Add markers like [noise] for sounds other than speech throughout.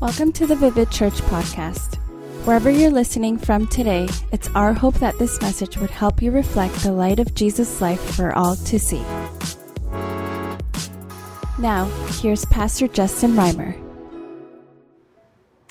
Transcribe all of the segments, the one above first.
Welcome to the Vivid Church podcast. Wherever you're listening from today, it's our hope that this message would help you reflect the light of Jesus' life for all to see. Now, here's Pastor Justin Reimer.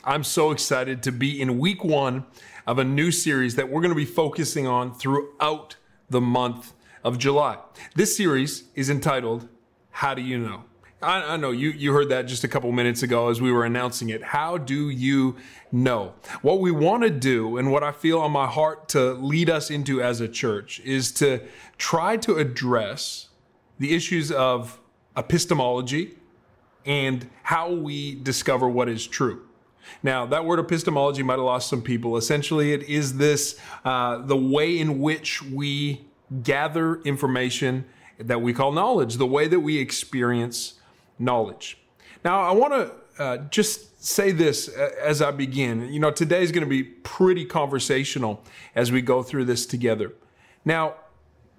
I'm so excited to be in week one of a new series that we're going to be focusing on throughout the month of July. This series is entitled, How Do You Know? I, I, know you, you heard that just a couple minutes ago as we were announcing it. How do you know? What we want to do, and what I feel on my heart to lead us into as a church, is to try to address the issues of epistemology and how we discover what is true. Now, that word epistemology might have lost some people. Essentially, it is this uh, the way in which we gather information that we call knowledge, the way that we experience knowledge. Now, I want to uh, just say this uh, as I begin. You know, today is going to be pretty conversational as we go through this together. Now,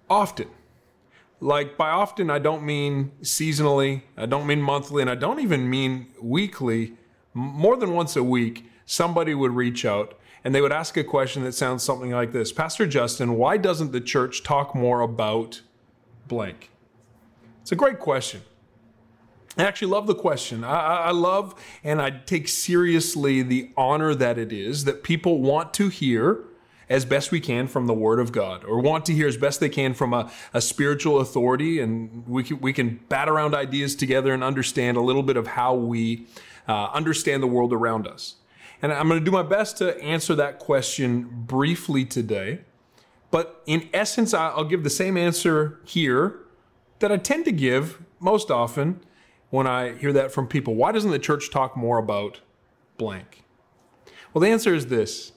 often, like by often, I don't mean seasonally, I don't mean monthly, and I don't even mean weekly. More than once a week, somebody would reach out and they would ask a question that sounds something like this Pastor Justin, why doesn't the church talk more about blank? It's a great question. I actually love the question. I, I, love and I take seriously the honor that it is that people want to hear as best we can from the Word of God, or want to hear as best they can from a, a spiritual authority, and we can, we can bat around ideas together and understand a little bit of how we uh, understand the world around us. And I'm going to do my best to answer that question briefly today. But in essence, I'll give the same answer here that I tend to give most often when I hear that from people. Why doesn't the church talk more about blank? Well, the answer is this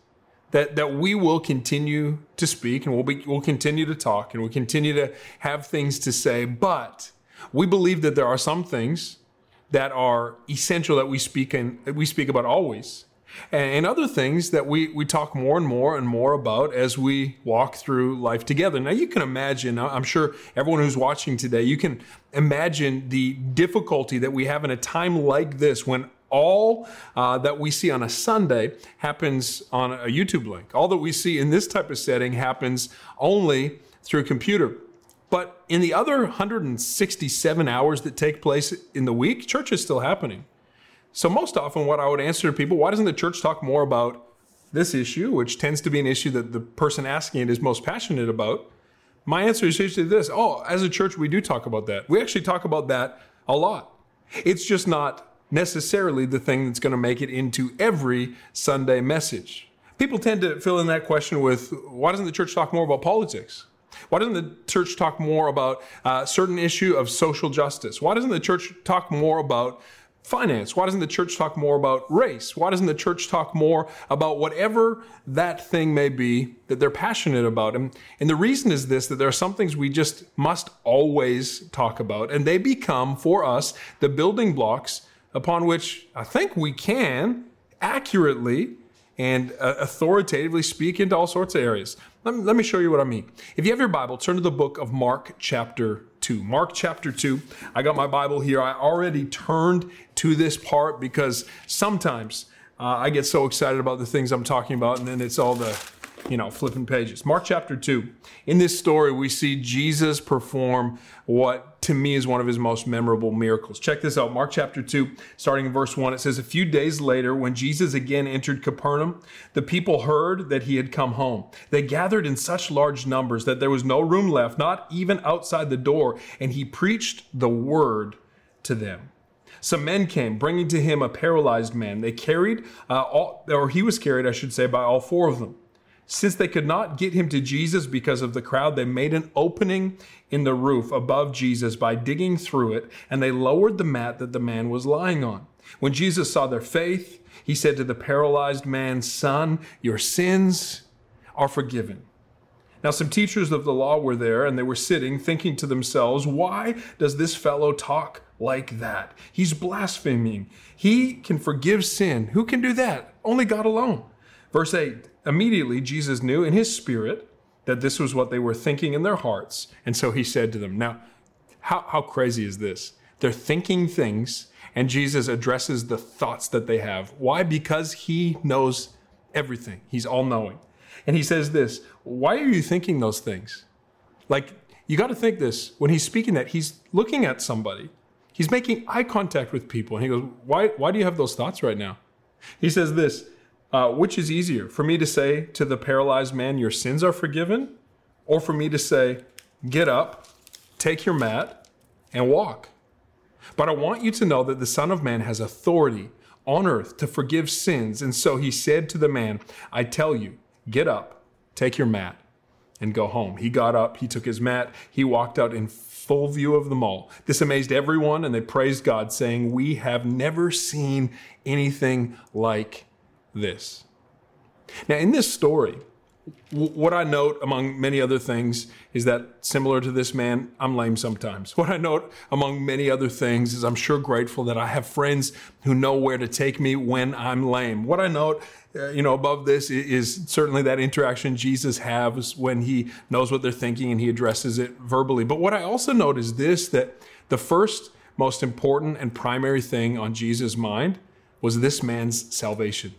that, that we will continue to speak and we'll, be, we'll continue to talk and we'll continue to have things to say, but we believe that there are some things that are essential that we speak and we speak about always and other things that we, we talk more and more and more about as we walk through life together. Now, you can imagine, I'm sure everyone who's watching today, you can imagine the difficulty that we have in a time like this when all uh, that we see on a Sunday happens on a YouTube link. All that we see in this type of setting happens only through a computer. But in the other 167 hours that take place in the week, church is still happening. So, most often, what I would answer to people, why doesn't the church talk more about this issue, which tends to be an issue that the person asking it is most passionate about? My answer is usually this Oh, as a church, we do talk about that. We actually talk about that a lot. It's just not necessarily the thing that's going to make it into every Sunday message. People tend to fill in that question with why doesn't the church talk more about politics? Why doesn't the church talk more about a uh, certain issue of social justice? Why doesn't the church talk more about finance? Why doesn't the church talk more about race? Why doesn't the church talk more about whatever that thing may be that they're passionate about? And, and the reason is this that there are some things we just must always talk about, and they become for us the building blocks upon which I think we can accurately and uh, authoritatively speak into all sorts of areas. Let me, let me show you what I mean. If you have your Bible, turn to the book of Mark, chapter 2. Mark chapter 2. I got my Bible here. I already turned to this part because sometimes uh, I get so excited about the things I'm talking about, and then it's all the, you know, flipping pages. Mark chapter 2. In this story, we see Jesus perform what to me is one of his most memorable miracles. Check this out Mark chapter 2, starting in verse 1. It says, A few days later, when Jesus again entered Capernaum, the people heard that he had come home. They gathered in such large numbers that there was no room left, not even outside the door, and he preached the word to them. Some men came, bringing to him a paralyzed man. They carried, uh, all, or he was carried, I should say, by all four of them. Since they could not get him to Jesus because of the crowd, they made an opening in the roof above Jesus by digging through it, and they lowered the mat that the man was lying on. When Jesus saw their faith, he said to the paralyzed man, Son, your sins are forgiven. Now, some teachers of the law were there, and they were sitting, thinking to themselves, Why does this fellow talk like that? He's blaspheming. He can forgive sin. Who can do that? Only God alone. Verse 8 Immediately, Jesus knew in his spirit that this was what they were thinking in their hearts. And so he said to them, Now, how, how crazy is this? They're thinking things, And Jesus addresses the thoughts that they have. Why? Because he knows everything, he's all knowing. And he says this Why are you thinking those things? Like, you got to think this when he's speaking that, he's looking at somebody, he's making eye contact with people. And he goes, Why, why do you have those thoughts right now? He says this uh, Which is easier, for me to say to the paralyzed man, Your sins are forgiven? Or for me to say, Get up, take your mat, and walk? But I want you to know that the Son of Man has authority on earth to forgive sins. And so he said to the man, I tell you, get up, take your mat, and go home. He got up, he took his mat, he walked out in full view of them all. This amazed everyone, and they praised God, saying, We have never seen anything like this. Now, in this story, what I note, among many other things, is that similar to this man, I'm lame sometimes. [laughs] What I note, among many other things, is I'm sure grateful that I have friends who know where to take me when I'm lame. What I note, uh, you know, above this is certainly that interaction Jesus has when he knows what they're thinking and he addresses it verbally. But what I also note is this that the first most important and primary thing on Jesus' mind was this man's salvation.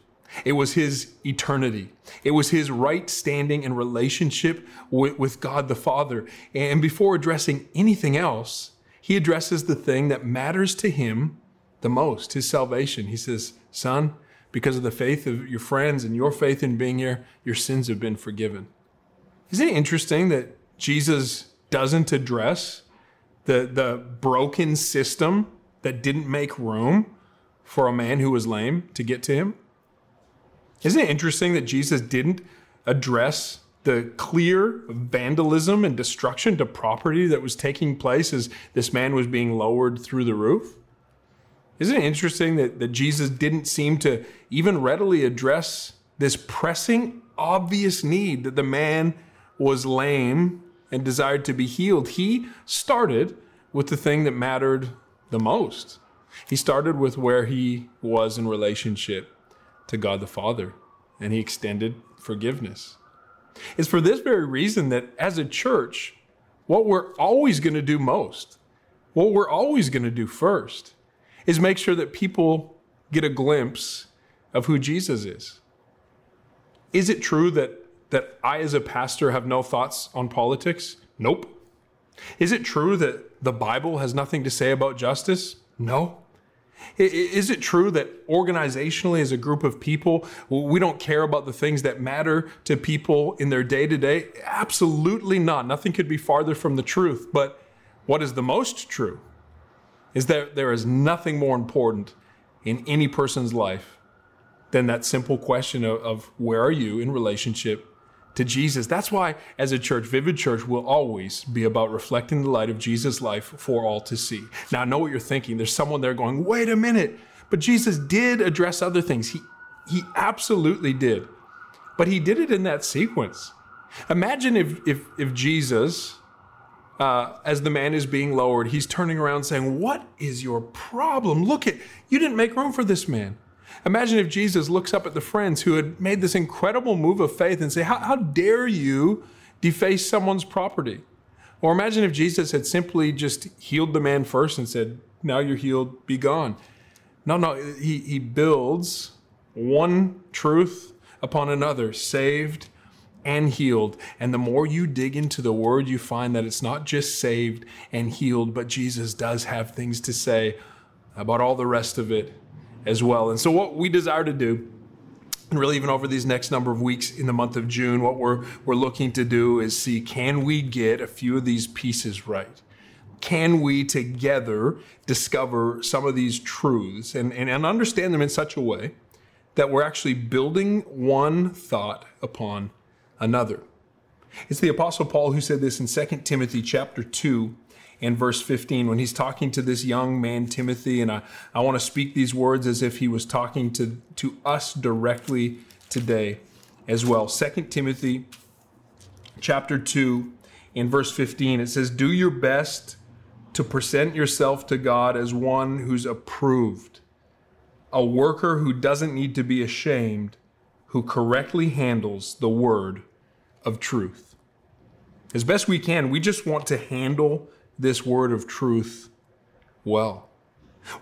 It was his eternity. It was his right standing and relationship with, with, God the Father. And before addressing anything else, he addresses the thing that matters to him the most his salvation. He says, Son, because of the faith of your friends and your faith in being here, your sins have been forgiven. Isn't it interesting that Jesus doesn't address the, the broken system that didn't make room for a man who was lame to get to him? Isn't it interesting that Jesus didn't address the clear vandalism and destruction to property that was taking place as this man was being lowered through the roof? Isn't it interesting that, that Jesus didn't seem to even readily address this pressing, obvious need that the man was lame and desired to be healed? He started with the thing that mattered the most. He started with where he was in relationship to God the Father, and he extended forgiveness. It's for this very reason that as a church, what we're always going to do most, what we're always going to do first, is make sure that people get a glimpse of who Jesus is. Is it true that, that I, as a pastor, have no thoughts on politics? Nope. Is it true that the Bible has nothing to say about justice? No. Is it true that organizationally, as a group of people, we don't care about the things that matter to people in their day to day? Absolutely not. Nothing could be farther from the truth. But what is the most true is that there is nothing more important in any person's life than that simple question of, of where are you in relationship to Jesus. That's why, as a church, Vivid Church will always be about reflecting the light of Jesus' life for all to see. Now, I know what you're thinking. There's someone there going, wait a minute. But Jesus did address other things. He, he absolutely did. But he did it in that sequence. Imagine if, if, if Jesus, uh, as the man is being lowered, he's turning around saying, What is your problem? Look at, you didn't make room for this man. Imagine if Jesus looks up at the friends who had made this incredible move of faith and say, how, how dare you deface someone's property? Or imagine if Jesus had simply just healed the man first and said, now you're healed, be gone. No, no, he, he builds one truth upon another, saved and healed. And the more you dig into the word, you find that it's not just saved and healed, but Jesus does have things to say about all the rest of it as well. And so, what we desire to do, and really even over these next number of weeks in the month of June, what we're, we're looking to do is see can we get a few of these pieces right? Can we together discover some of these truths and, and, and understand them in such a way that we're actually building one thought upon another? It's the Apostle Paul who said this in 2 Timothy chapter 2 in verse 15 when he's talking to this young man, Timothy. And I, I want to speak these words as if he was talking to, to us directly today as well. 2 Timothy chapter 2 in verse 15, it says, Do your best to present yourself to God as one who's approved, a worker who doesn't need to be ashamed, who correctly handles the word of truth. As best we can, we just want to handle this word of truth well.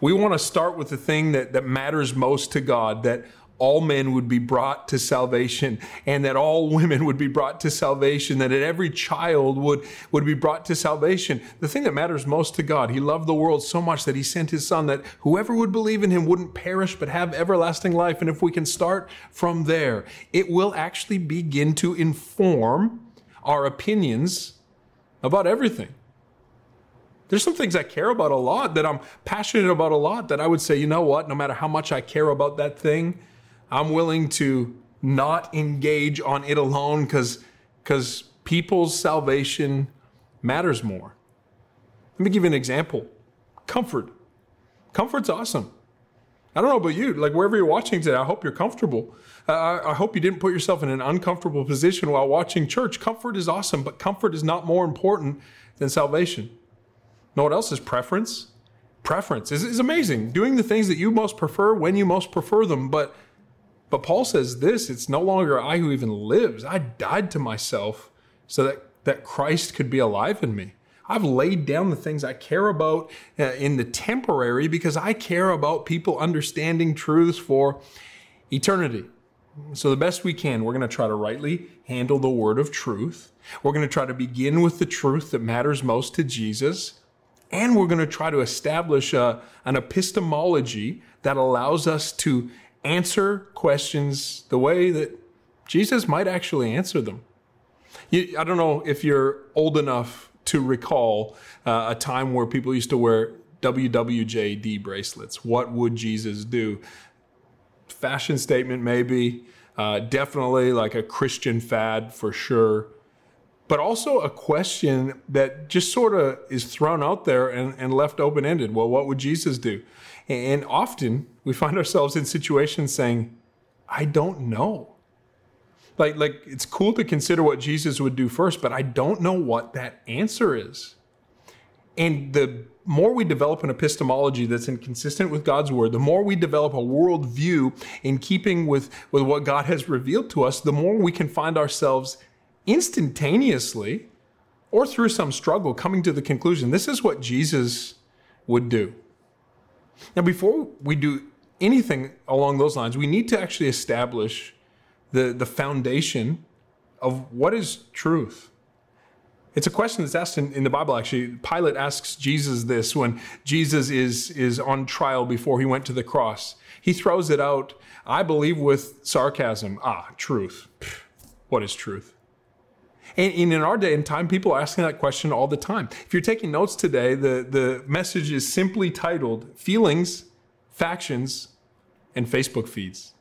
We want to start with the thing that, that matters most to God, that all men would be brought to salvation and that all women would be brought to salvation, that every child would, would be brought to salvation. The thing that matters most to God, He loved the world so much that He sent His Son that whoever would believe in Him wouldn't perish but have everlasting life. And if we can start from there, it will actually begin to inform our opinions about everything. There's some things I care about a lot that I'm passionate about a lot that I would say, you know what, no matter how much I care about that thing, I'm willing to not engage on it alone because because people's salvation matters more. Let me give you an example. Comfort. Comfort's awesome. I don't know about you, like wherever you're watching today, I hope you're comfortable. Uh, I hope you didn't put yourself in an uncomfortable position while watching church. Comfort is awesome, but comfort is not more important than salvation. Know what else is preference? Preference is, is amazing. Doing the things that you most prefer when you most prefer them, but but Paul says this it's no longer I who even lives. I died to myself so that, that Christ could be alive in me. I've laid down the things I care about uh, in the temporary because I care about people understanding truths for eternity. So, the best we can, we're going to try to rightly handle the word of truth. We're going to try to begin with the truth that matters most to Jesus. And we're going to try to establish a, uh, an epistemology that allows us to answer questions the way that Jesus might actually answer them. You, I don't know if you're old enough to recall uh, a time where people used to wear WWJD bracelets. What would Jesus do? Fashion statement, maybe. Uh, definitely like a Christian fad for sure. But also a question that just sort of is thrown out there and, and left open ended. Well, what would Jesus do? And often we find ourselves in situations saying, I don't know. Like, like it's cool to consider what Jesus would do first, but I don't know what that answer is. And the more we develop an epistemology that's inconsistent with God's word, the more we develop a worldview in keeping with, with what God has revealed to us, the more we can find ourselves instantaneously or through some struggle coming to the conclusion this is what Jesus would do. Now, before we do anything along those lines, we need to actually establish the, the foundation of what is truth. It's a question that's asked in, in, the Bible, actually. Pilate asks Jesus this when Jesus is, is on trial before he went to the cross. He throws it out, I believe, with sarcasm. Ah, truth. What is truth? And, in our day and time, people are asking that question all the time. If you're taking notes today, the, the message is simply titled Feelings, Factions, and Facebook Feeds.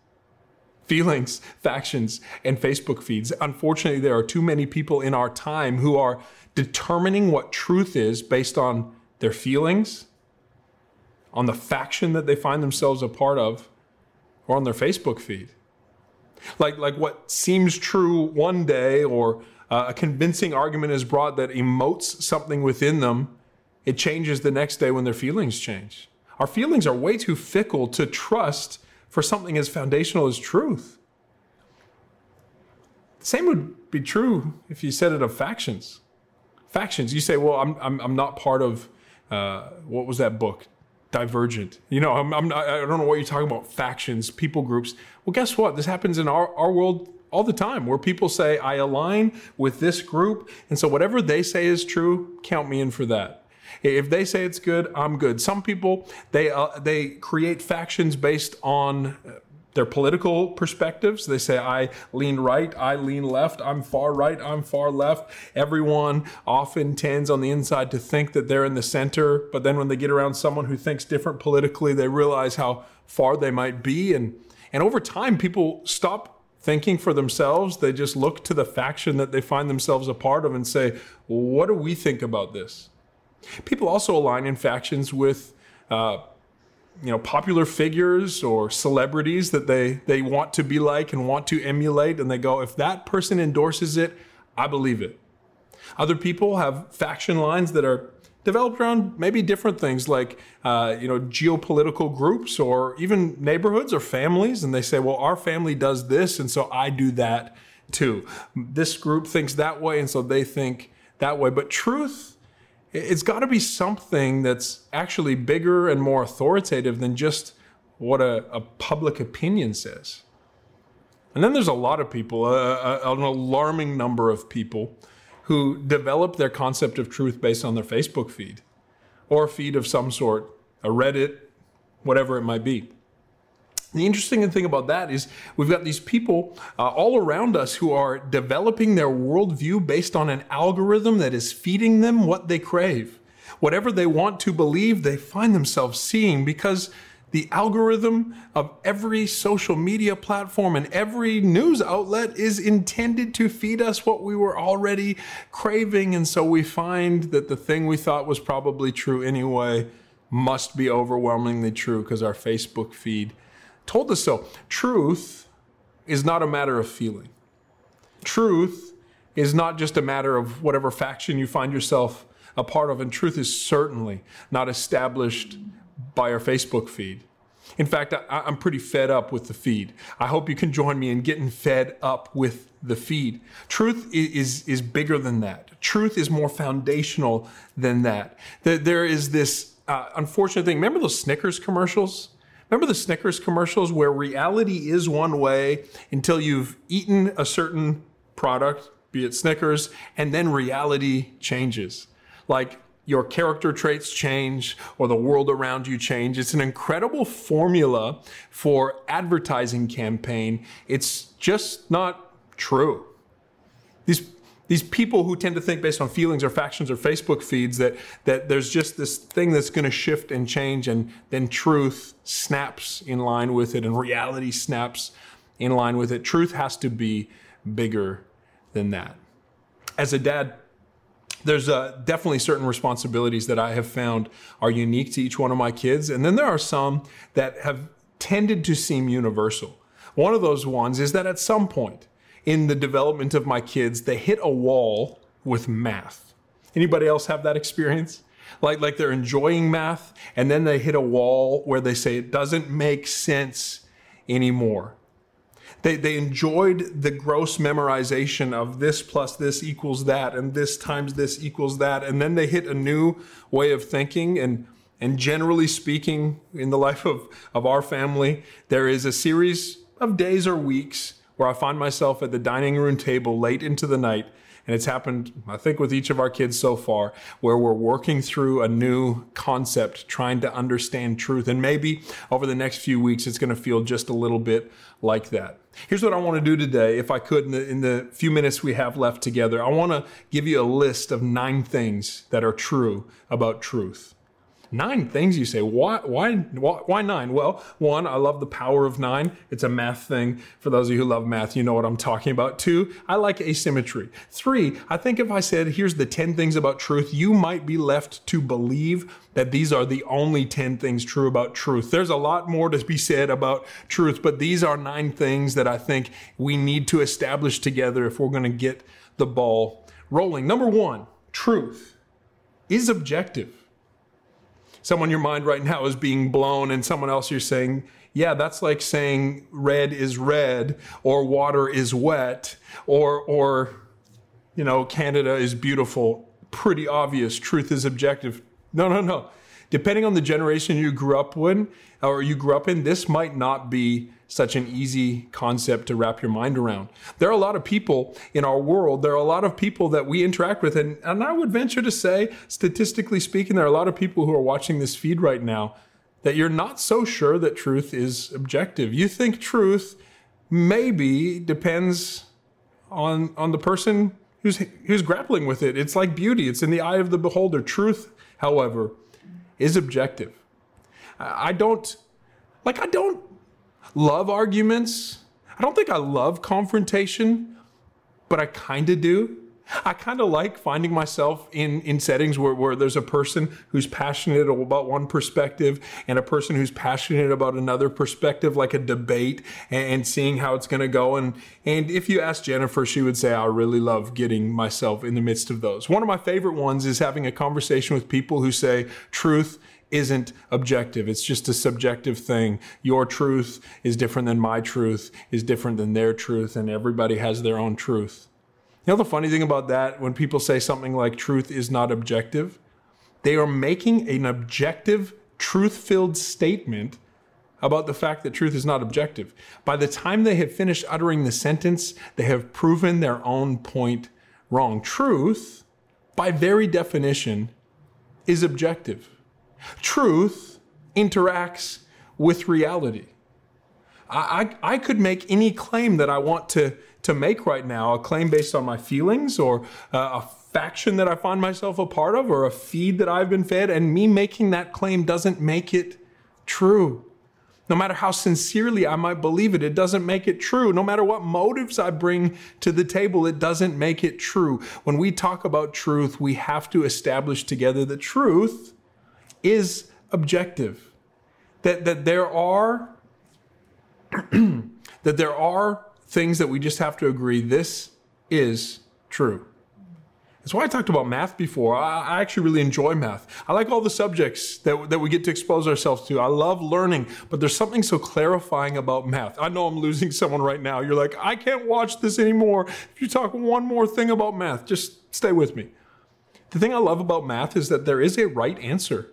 Feelings, factions, and Facebook feeds. Unfortunately, there are too many people in our time who are determining what truth is based on their feelings, on the faction that they find themselves a part of, or on their Facebook feed. Like, like what seems true one day or uh, a convincing argument is brought that emotes something within them, it changes the next day when their feelings change. Our feelings are way too fickle to trust for something as foundational as truth. The same would be true if you said it of factions. Factions, you say, well, I'm, I'm, I'm not part of, uh, what was that book? Divergent. You know, I'm, I'm I don't know what you're talking about, factions, people groups. Well, guess what? This happens in our, our world all the time where people say, I align with this group. And so whatever they say is true, count me in for that. If they say it's good, I'm good. Some people, they, uh, they create factions based on uh, their political perspectives. They say, I lean right, I lean left, I'm far right, I'm far left. Everyone often tends on the inside to think that they're in the center, but then when they get around someone who thinks different politically, they realize how far they might be. And, and over time, people stop thinking for themselves. They just look to the faction that they find themselves a part of and say, what do we think about this? People also align in factions with, uh, you know, popular figures or celebrities that they, they want to be like and want to emulate. And they go, if that person endorses it, I believe it. Other people have faction lines that are developed around maybe different things like uh, you know geopolitical groups or even neighborhoods or families. And they say well our family does this and so i do that too. This group thinks that way and so they think that way. But truth It's got to be something that's actually bigger and more authoritative than just what a, a public opinion says. And then there's a lot of people, uh, an alarming number of people, who develop their concept of truth based on their Facebook feed or feed of some sort, a Reddit, whatever it might be. The interesting thing about that is we've got these people uh, all around us who are developing their worldview based on an algorithm that is feeding them what they crave. Whatever they want to believe, they find themselves seeing because the algorithm of every social media platform and every news outlet is intended to feed us what we were already craving. And so we find that the thing we thought was probably true anyway must be overwhelmingly true because our Facebook feed told us so. Truth is not a matter of feeling. Truth is not just a matter of whatever faction you find yourself a part of, and truth is certainly not established by our Facebook feed. In fact, I, am pretty fed up with the feed. I hope you can join me in getting fed up with the feed. Truth is, is, bigger than that. Truth is more foundational than that. There is this uh, unfortunate thing. Remember those Snickers commercials? Remember the Snickers commercials where reality is one way until you've eaten a certain product, be it Snickers, and then reality changes. Like your character traits change or the world around you change. It's an incredible formula for advertising campaign. It's just not true. These these people who tend to think based on feelings or factions or Facebook feeds that, that there's just this thing that's going to shift and change, and then truth snaps in line with it, and reality snaps in line with it. Truth has to be bigger than that. As a dad, there's uh, definitely certain responsibilities that I have found are unique to each one of my kids. And then there are some that have tended to seem universal. One of those ones is that at some point in the development of my kids, they hit a wall with math. Anybody else have that experience? Like, like they're enjoying math and then they hit a wall where they say it doesn't make sense anymore. They, they enjoyed the gross memorization of this plus this equals that, and this times this equals that. And then they hit a new way of thinking. And, and generally speaking, in the life of, of our family, there is a series of days or weeks where I find myself at the dining room table late into the night and it's happened, I think, with each of our kids so far, where we're working through a new concept, trying to understand truth. And maybe over the next few weeks, it's going to feel just a little bit like that. Here's what I want to do today, if I could, in the, in the few minutes we have left together. I want to give you a list of nine things that are true about truth. Nine things you say. Why, why, why nine? Well, one, I love the power of nine. It's a math thing. For those of you who love math, you know what I'm talking about. Two, I like asymmetry. Three, I think if I said, here's the 10 things about truth, you might be left to believe that these are the only 10 things true about truth. There's a lot more to be said about truth, but these are nine things that I think we need to establish together if we're going to get the ball rolling. Number one, truth is objective someone your mind right now is being blown and someone else you're saying, yeah, that's like saying red is red or water is wet or, or, you know, Canada is beautiful. Pretty obvious. Truth is objective. No, no, no. Depending on the generation you grew up in or you grew up in, this might not be such an easy concept to wrap your mind around. There are a lot of people in our world, there are a lot of people that we interact with, and, and I would venture to say, statistically speaking, there are a lot of people who are watching this feed right now that you're not so sure that truth is objective. You think truth maybe depends on on the person who's who's grappling with it. It's like beauty, it's in the eye of the beholder. Truth, however, is objective. I don't like I don't love arguments. I don't think I love confrontation, but I kind of do. I kind of like finding myself in, in settings where, where there's a person who's passionate about one perspective and a person who's passionate about another perspective, like a debate, and, and seeing how it's going to go. And, and if you ask Jennifer, she would say, I really love getting myself in the midst of those. One of my favorite ones is having a conversation with people who say truth isn't objective. It's just a subjective thing. Your truth is different than my truth, is different than their truth, and everybody has their own truth. You know the funny thing about that, when people say something like truth is not objective, They are making an objective, truth filled statement about the fact that truth is not objective. By the time they have finished uttering the sentence, they have proven their own point wrong. Truth, by very definition, is objective. Truth interacts with reality. I, I, I, could make any claim that I want to, to make right now, a claim based on my feelings or uh, a faction that I find myself a part of or a feed that I've been fed, and me making that claim doesn't make it true. No matter how sincerely I might believe it, it doesn't make it true. No matter what motives I bring to the table, it doesn't make it true. When we talk about truth, we have to establish together that truth is objective. That, that there are [clears throat] that there are things that we just have to agree this is true. That's why I talked about math before. I, I, actually really enjoy math. I like all the subjects that, that we get to expose ourselves to. I love learning, but there's something so clarifying about math. I know I'm losing [laughs] someone right now. You're like, I can't watch this anymore. If you talk one more thing about math, just stay with me. The thing I love about math is that there is a right answer.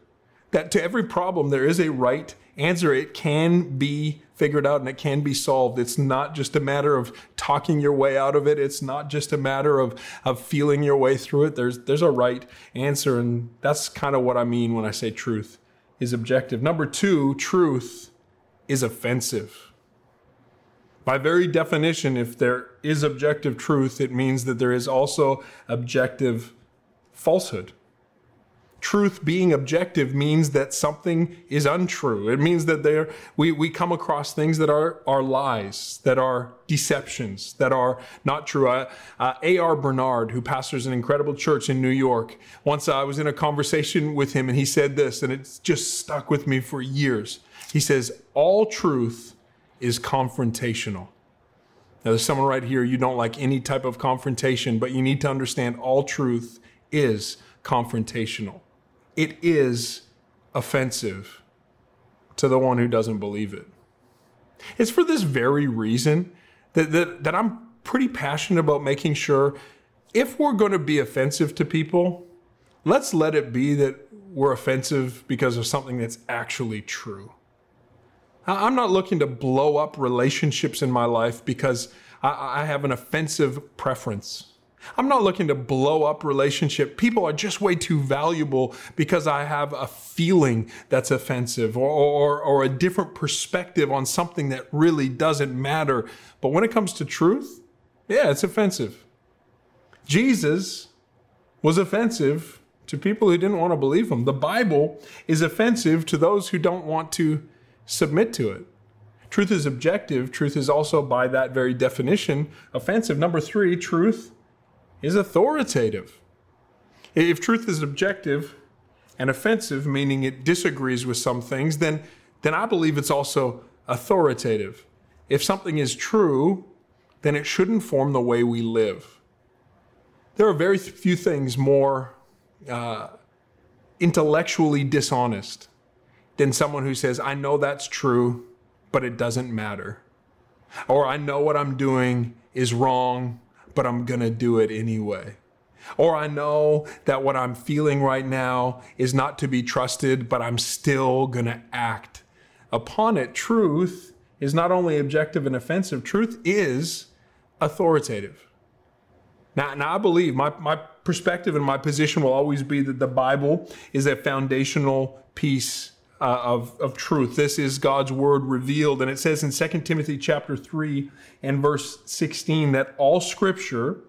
That to every problem, there is a right answer. It can be figured out and it can be solved. It's not just a matter of talking your way out of it. It's not just a matter of, of feeling your way through it. There's, there's a right answer. And that's kind of what I mean when I say truth is objective. Number two, truth is offensive. By very definition, if there is objective truth, it means that there is also objective falsehood truth being objective means that something is untrue. It means that there we, we come across things that are, are lies, that are deceptions, that are not true. Uh, uh, A.R. Bernard, who pastors an incredible church in New York, once I was in a conversation with him and he said this, and it's just stuck with me for years. He says, All truth is confrontational. Now, there's someone right here, you don't like any type of confrontation, but you need to understand all truth is confrontational it is offensive to the one who doesn't believe it. It's for this very reason that, that, that I'm pretty passionate about making sure if we're going to be offensive to people, let's let it be that we're offensive because of something that's actually true. I'm not looking to blow up relationships in my life because I, I have an offensive preference. I'm not looking to blow up relationship. People are just way too valuable because I have a feeling that's offensive or, or, or a different perspective on something that really doesn't matter. But when it comes to truth, yeah, it's offensive. Jesus was offensive to people who didn't want to believe him. The Bible is offensive to those who don't want to submit to it. Truth is objective. Truth is also, by that very definition, offensive. Number three, truth is authoritative. If truth is objective and offensive, meaning it disagrees with some things, then, then I believe it's also authoritative. If something is true, then it should inform the way we live. There are very few things more uh, intellectually dishonest than someone who says, I know that's true, but it doesn't matter. Or I know what I'm doing is wrong, but I'm going to do it anyway. Or I know that what I'm feeling right now is not to be trusted, but I'm still going to act upon it. Truth is not only objective and offensive, truth is authoritative. Now, now I believe my, my perspective and my position will always be that the Bible is a foundational piece uh, of, of truth. This is God's word revealed. And it says in 2 Timothy chapter 3 and verse 16 that all scripture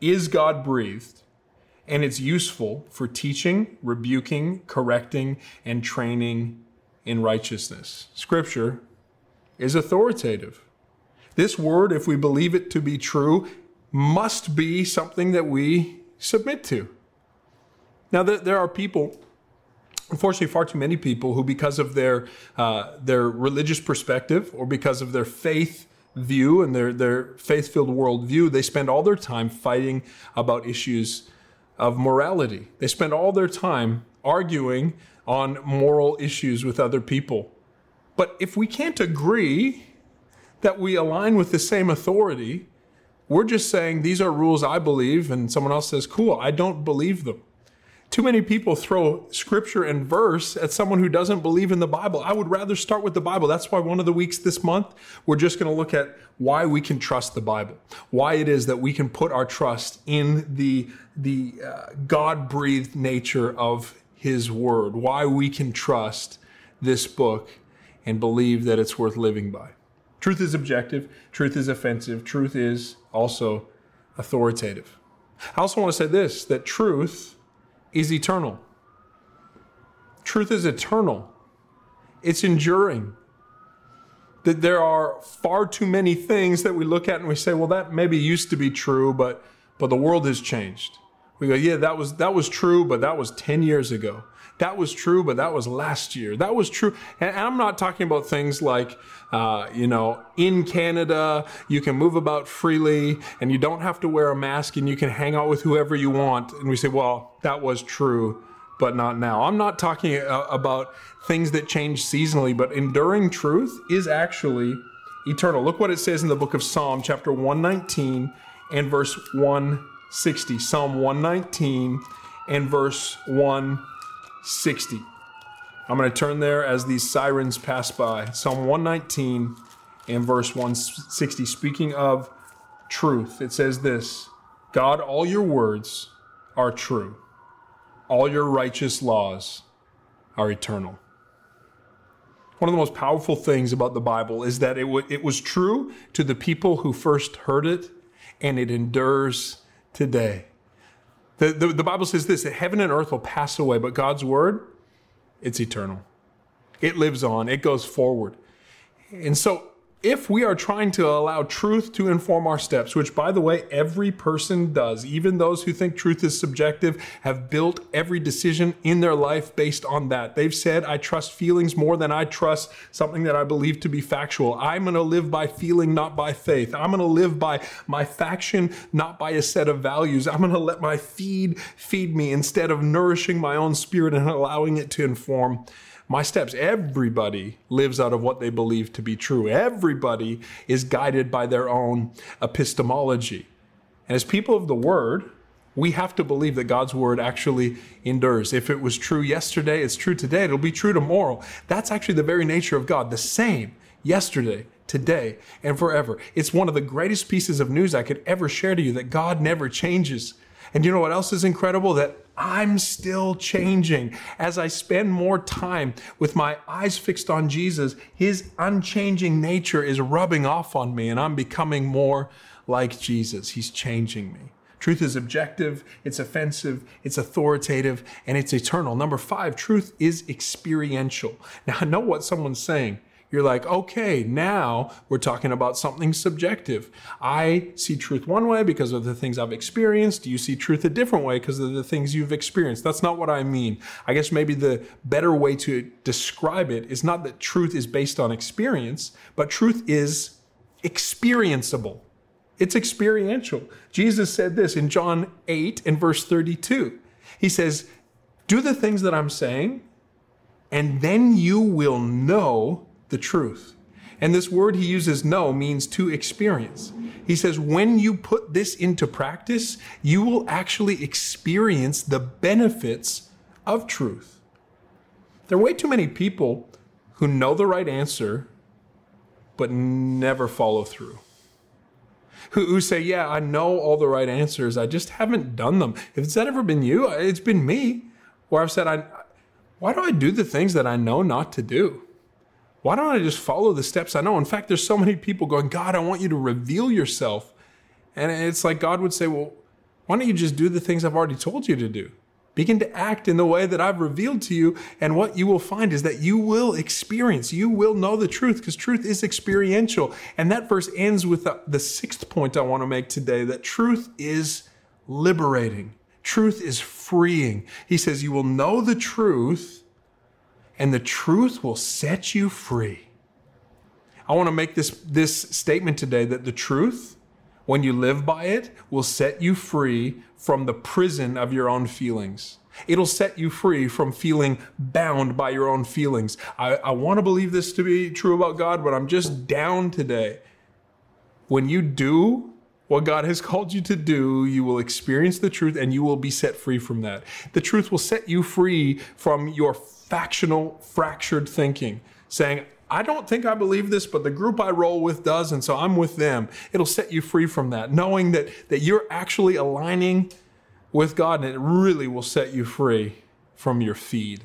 is God breathed and it's useful for teaching, rebuking, correcting, and training in righteousness. Scripture is authoritative. This word, if we believe it to be true, must be something that we submit to. Now, there are people unfortunately far too many people who because of their uh, their religious perspective or because of their faith view and their their faith-filled worldview they spend all their time fighting about issues of morality. They spend all their time arguing on moral issues with other people. But if we can't agree that we align with the same authority we're just saying these are rules i believe and someone else says cool i don't believe them Too many people throw scripture and verse at someone who doesn't believe in the Bible. I would rather start with the Bible. That's why one of the weeks this month, we're just going to look at why we can trust the Bible, why it is that we can put our trust in the, the uh, God breathed nature of His Word, why we can trust this book and believe that it's worth living by. Truth is objective, truth is offensive, truth is also authoritative. I also want to say this that truth is eternal. Truth is eternal, it's enduring. That there are far too many things that we look at and we say, well, that maybe used to be true, but, but the world has changed. We go, yeah, that was, that was true, but that was 10 years ago. That was true, but that was last year. That was true. And I'm not talking about things like, uh, you know, in Canada, you can move about freely and you don't have to wear a mask and you can hang out with whoever you want. And we say, well, that was true, but not now. I'm not talking uh, about things that change seasonally, but enduring truth is actually eternal. Look what it says in the book of Psalm, chapter 119 and verse 160. Psalm 119 and verse 160. 60. I'm going to turn there as these sirens pass by. Psalm 119 and verse 160, speaking of truth, it says this God, all your words are true, all your righteous laws are eternal. One of the most powerful things about the Bible is that it, w- it was true to the people who first heard it, and it endures today. The, the, the, Bible says this that heaven and earth will pass away, but God's word, it's eternal. It lives on, it goes forward. And so if we are trying to allow truth to inform our steps, which by the way, every person does, even those who think truth is subjective have built every decision in their life based on that. They've said, I trust feelings more than I trust something that I believe to be factual. I'm going to live by feeling, not by faith. I'm going to live by my faction, not by a set of values. I'm going to let my feed feed me instead of nourishing my own spirit and allowing it to inform my steps. Everybody lives out of what they believe to be true. Everybody is guided by their own epistemology. And as people of the word, we have to believe that God's word actually endures. If it was true yesterday, it's true today, it'll be true tomorrow. That's actually the very nature of God, the same yesterday, today, and forever. It's one of the greatest pieces of news I could ever share to you that God never changes. And you know what else is incredible? That I'm still changing. As I spend more time with my eyes fixed on Jesus, his unchanging nature is rubbing off on me and I'm becoming more like Jesus. He's changing me. Truth is objective, it's offensive, it's authoritative, and it's eternal. Number five, truth is experiential. Now, I know what someone's saying you're like, okay, now we're talking about something subjective. I see truth one way because of the things I've experienced. You see truth a different way because of the things you've experienced. That's not what I mean. I guess maybe the better way to describe it is not that truth is based on experience, but truth is experienceable. It's experiential. Jesus said this in John 8 and verse 32. He says, Do the things that I'm saying, and then you will know the truth. And this word he uses, know, means to experience. He says, when you put this into practice, you will actually experience the benefits of truth. There are way too many people who know the right answer, but never follow through. Who, who say, Yeah, I know all the right answers, I just haven't done them. If it's that ever been you, it's been me, where I've said, I, Why do I do the things that I know not to do? Why don't I just follow the steps I know? In fact, there's so many people going, God, I want you to reveal yourself. And it's like God would say, Well, why don't you just do the things I've already told you to do? Begin to act in the way that I've revealed to you. And what you will find is that you will experience, you will know the truth because truth is experiential. And that verse ends with the, the, sixth point I want to make today that truth is liberating, truth is freeing. He says, You will know the truth, and the truth will set you free. I want to make this, this statement today that the truth, when you live by it, will set you free from the prison of your own feelings. It'll set you free from feeling bound by your own feelings. I, I want to believe this to be true about God, but I'm just down today. When you do what God has called you to do, you will experience the truth and you will be set free from that. The truth will set you free from your factional, fractured thinking, saying, I don't think I believe this, but the group I roll with does, and so I'm with them. It'll set you free from that, knowing that, that you're actually aligning with God, and it really will set you free from your feed.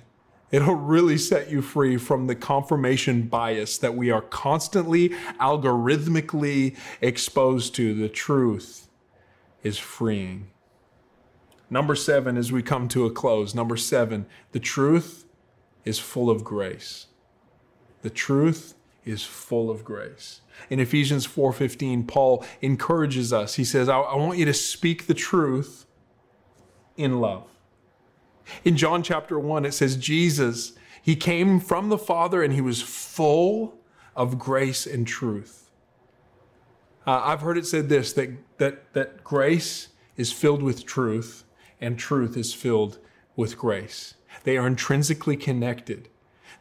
It'll really set you free from the confirmation bias that we are constantly algorithmically exposed to. The truth is freeing. Number seven, as we come to a close, number seven, the truth is full of grace. The truth is full of grace. In Ephesians 4:15, Paul encourages us. He says, I, I want you to speak the truth in love. In John chapter 1, it says, Jesus, he came from the Father and he was full of grace and truth. Uh, I've heard it said this that, that, that grace is filled with truth and truth is filled with grace. They are intrinsically connected.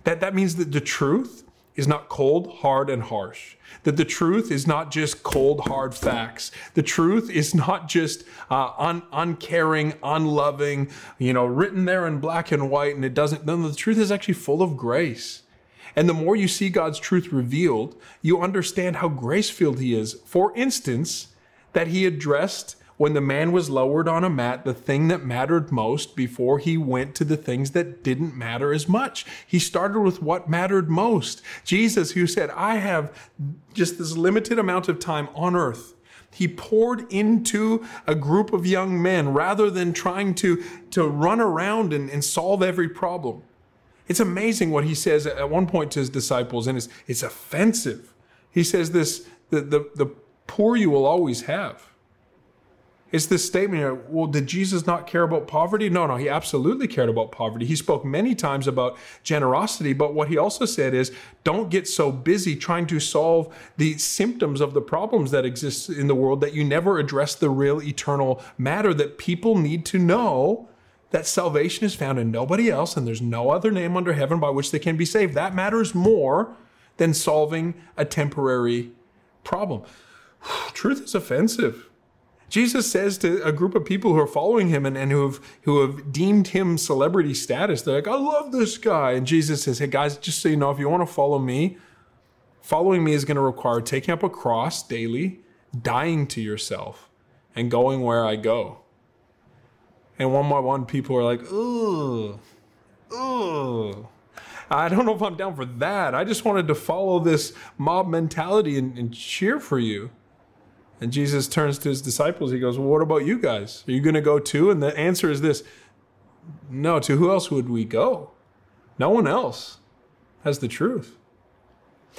That, that means that the truth is not cold, hard, and harsh. That the truth is not just cold, hard facts. The truth is not just uh, un- uncaring, unloving, you know, written there in black and white, and it doesn't. No, the truth is actually full of grace. And the more you see God's truth revealed, you understand how grace filled He is. For instance, that He addressed when the man was lowered on a mat, the thing that mattered most before he went to the things that didn't matter as much. He started with what mattered most. Jesus, who said, I have just this limited amount of time on earth. He poured into a group of young men rather than trying to, to run around and, and solve every problem. It's amazing what he says at one point to his disciples, and it's, it's offensive. He says this the, the, the poor you will always have it's this statement here, well, did Jesus not care about poverty? No, no, he absolutely cared about poverty. He spoke many times about generosity, but what he also said is don't get so busy trying to solve the symptoms of the problems that exist in the world that you never address the real eternal matter that people need to know that salvation is found in nobody else and there's no other name under heaven by which they can be saved. That matters more than solving a temporary problem. [sighs] Truth is offensive. Jesus says to a group of people who are following him and, and who have who have deemed him celebrity status, they're like, I love this guy. And Jesus says, Hey guys, just so you know, if you want to follow me, following me is going to require taking up a cross daily, dying to yourself, and going where I go. And one by one, people are like, ugh, ugh. I don't know if I'm down for that. I just wanted to follow this mob mentality and, and cheer for you. And Jesus turns to his disciples. He goes, Well, what about you guys? Are you going to go too? And the answer is this No, to who else would we go? No one else has the truth.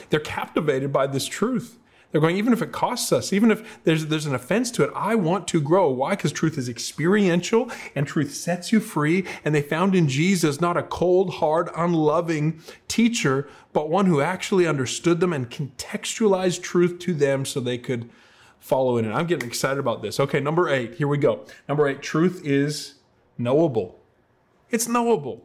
They're captivated by this truth. They're going, even if it costs us, even if there's, there's an offense to it, I want to grow. Why? Because truth is experiential and truth sets you free. And they found in Jesus not a cold, hard, unloving teacher, but one who actually understood them and contextualized truth to them so they could follow it. I'm getting excited about this. Okay, number eight, here we go. Number eight, truth is knowable. It's knowable.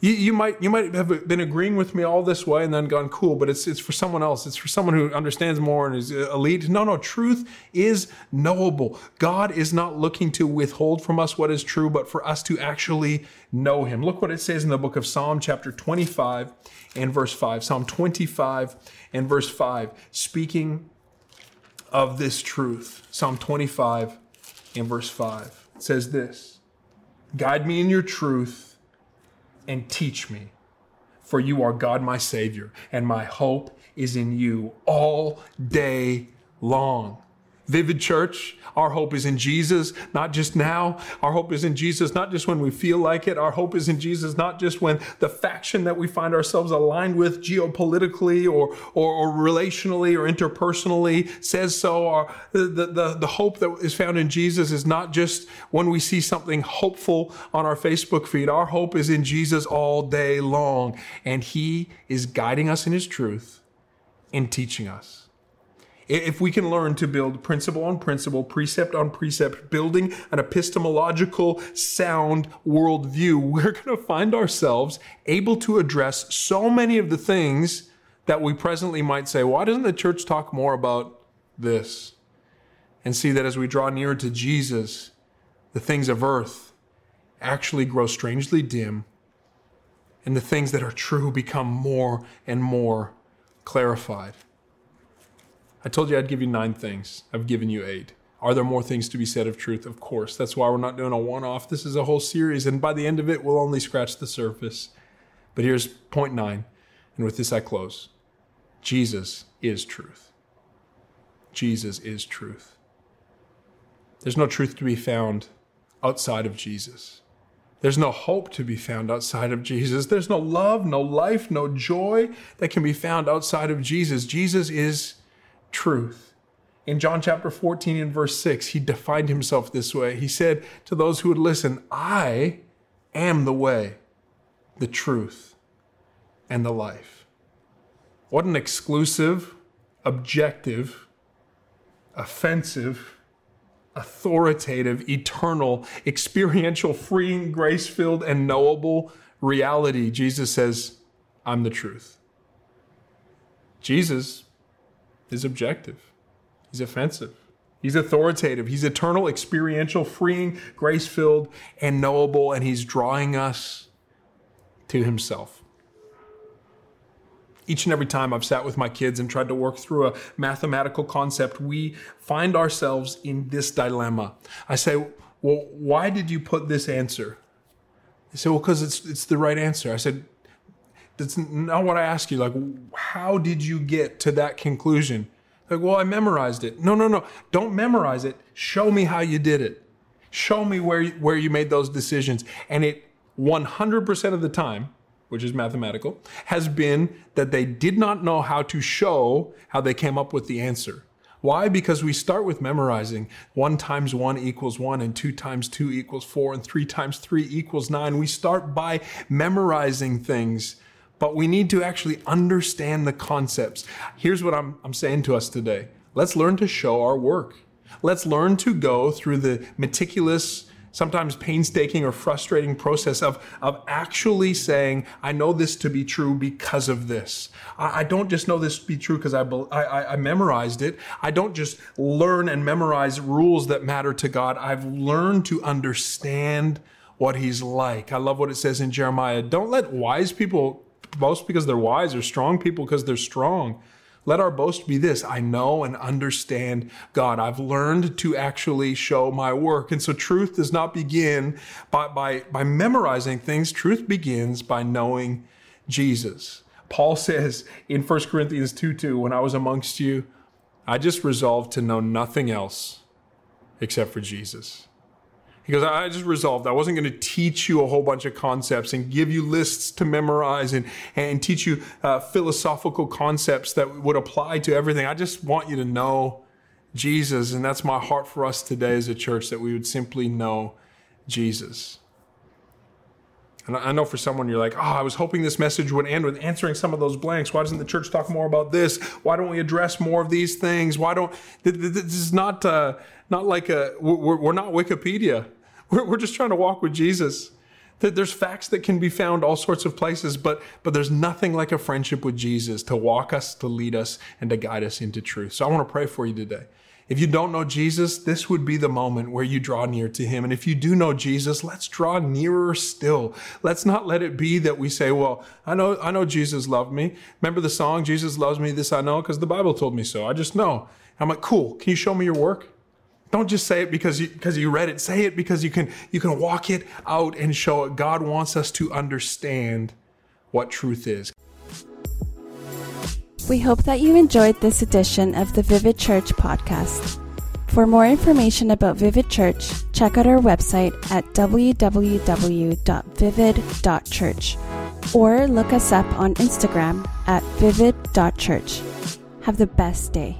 You, you might you might have been agreeing with me all this way and then gone cool, but it's it's for someone else. It's for someone who understands more and is elite. No, no, truth is knowable. God is not looking to withhold from us what is true, but for us to actually know Him. Look what it says in the book of Psalm, chapter 25 and verse 5. Psalm 25 and verse 5, speaking of this truth. Psalm 25 and verse 5 it says this Guide me in your truth and teach me, for you are God my Savior, and my hope is in you all day long. Vivid Church, our hope is in Jesus, not just now. Our hope is in Jesus, not just when we feel like it. Our hope is in Jesus, not just when the faction that we find ourselves aligned with geopolitically or, or, or relationally or interpersonally says so. Our, the, the, the hope that is found in Jesus is not just when we see something hopeful on our Facebook feed. Our hope is in Jesus all day long, and He is guiding us in His truth and teaching us. If we can learn to build principle on principle, precept on precept, building an epistemological sound worldview, [laughs] we're going to find ourselves able to address so many of the things that we presently might say, why doesn't the church talk more about this? and see that as we draw nearer to Jesus, the things of earth actually grow strangely dim, and the things that are true become more and more clarified. I told you I'd give you nine things. I've given you eight. Are there more things to be said of truth? Of course. That's why we're not doing a one off. This is a whole series, and by the end of it, we'll only scratch the surface. But here's point nine, and with this I close Jesus is truth. Jesus is truth. There's no truth to be found outside of Jesus. There's no hope to be found outside of Jesus. There's no love, no life, no joy that can be found outside of Jesus. Jesus is truth. In John chapter 14 and verse 6, he defined himself this way. He said to those who would listen, I am the way, the truth, and the life. What an exclusive, objective, offensive, authoritative, eternal, experiential, freeing, grace filled, and knowable reality. Jesus says, I'm the truth. Jesus is objective, he's offensive. He's authoritative. He's eternal, experiential, freeing, grace filled, and knowable, and he's drawing us to himself. Each and every time I've sat with my kids and tried to work through a mathematical concept, we find ourselves in this dilemma. I say, Well, why did you put this answer? They say, Well, because it's, it's the right answer. I said, That's not what I ask you. Like, how did you get to that conclusion? Like, well, I memorized it. No, no, no. Don't memorize it. Show me how you did it. Show me where, you, where you made those decisions. And it 100% of the time, which is mathematical, has been that they did not know how to show how they came up with the answer. Why? Because we start with memorizing. One times one equals one, and two times two equals four, and three times three equals nine. We start by memorizing things but we need to actually understand the concepts. Here's what I'm, I'm saying to us today let's learn to show our work. Let's learn to go through the meticulous, sometimes painstaking or frustrating process of, of actually saying, I know this to be true because of this. I, I don't just know this to be true because I, I, I memorized it. I don't just learn and memorize rules that matter to God. I've learned to understand what He's like. I love what it says in Jeremiah. Don't let wise people boast because they're wise or strong people because they're strong. Let our boast be this I know and understand God. I've learned to actually show my work. And so truth does not begin by, by, by memorizing things, truth begins by knowing Jesus. Paul [laughs] says in 1 Corinthians 2 2, when I was amongst you, I just resolved to know nothing else except for Jesus. He goes, I just resolved I wasn't going to teach you a whole bunch of concepts and give you lists to memorize and, and teach you uh, philosophical concepts that would apply to everything. I just want you to know Jesus. And that's my heart for us today as a church that we would simply know Jesus. And I know for someone, you're like, oh, I was hoping this message would end with answering some of those blanks. Why doesn't the church talk more about this? Why don't we address more of these things? Why don't, this is not, uh, not like a, we're, we're not Wikipedia. We're, we're just trying to walk with Jesus. That there's facts that can be found all sorts of places, but, but there's nothing like a friendship with Jesus to walk us, to lead us, and to guide us into truth. So I want to pray for you today. If you don't know Jesus, this would be the moment where you draw near to him. And if you do know Jesus, let's draw nearer still. Let's not let it be that we say, well, I know, I know Jesus loved me. Remember the song, Jesus loves me, this I know, because the Bible told me so. I just know. I'm like, cool. Can you show me your work? Don't just say it because you because you read it. Say it because you can you can walk it out and show it. God wants us to understand what truth is. We hope that you enjoyed this edition of the Vivid Church podcast. For more information about Vivid Church, check out our website at www.vivid.church or look us up on Instagram at vivid.church. Have the best day.